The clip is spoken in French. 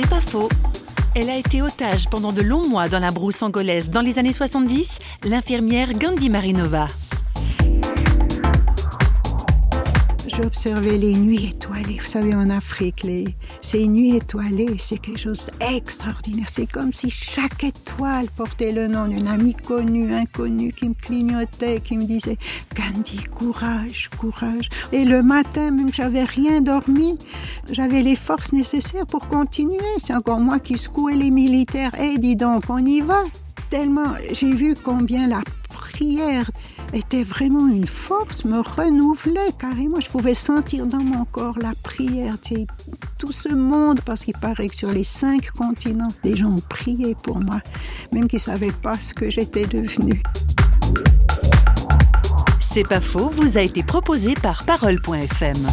C'est pas faux. Elle a été otage pendant de longs mois dans la brousse angolaise dans les années 70, l'infirmière Gandhi Marinova. J'observais les nuits étoilées. Vous savez, en Afrique, les, ces nuits étoilées, c'est quelque chose d'extraordinaire. C'est comme si chaque étoile portait le nom d'une amie connue, inconnue, qui me clignotait, qui me disait Gandhi, courage, courage. Et le matin, même j'avais rien dormi, j'avais les forces nécessaires pour continuer. C'est encore moi qui secouais les militaires. Eh, dis donc, on y va. Tellement j'ai vu combien la prière était vraiment une force, me renouvelait carrément. Je pouvais sentir dans mon corps la prière. tout ce monde, parce qu'il paraît que sur les cinq continents, des gens ont prié pour moi, même qu'ils ne savaient pas ce que j'étais devenue. C'est pas faux, vous a été proposé par Parole.fm.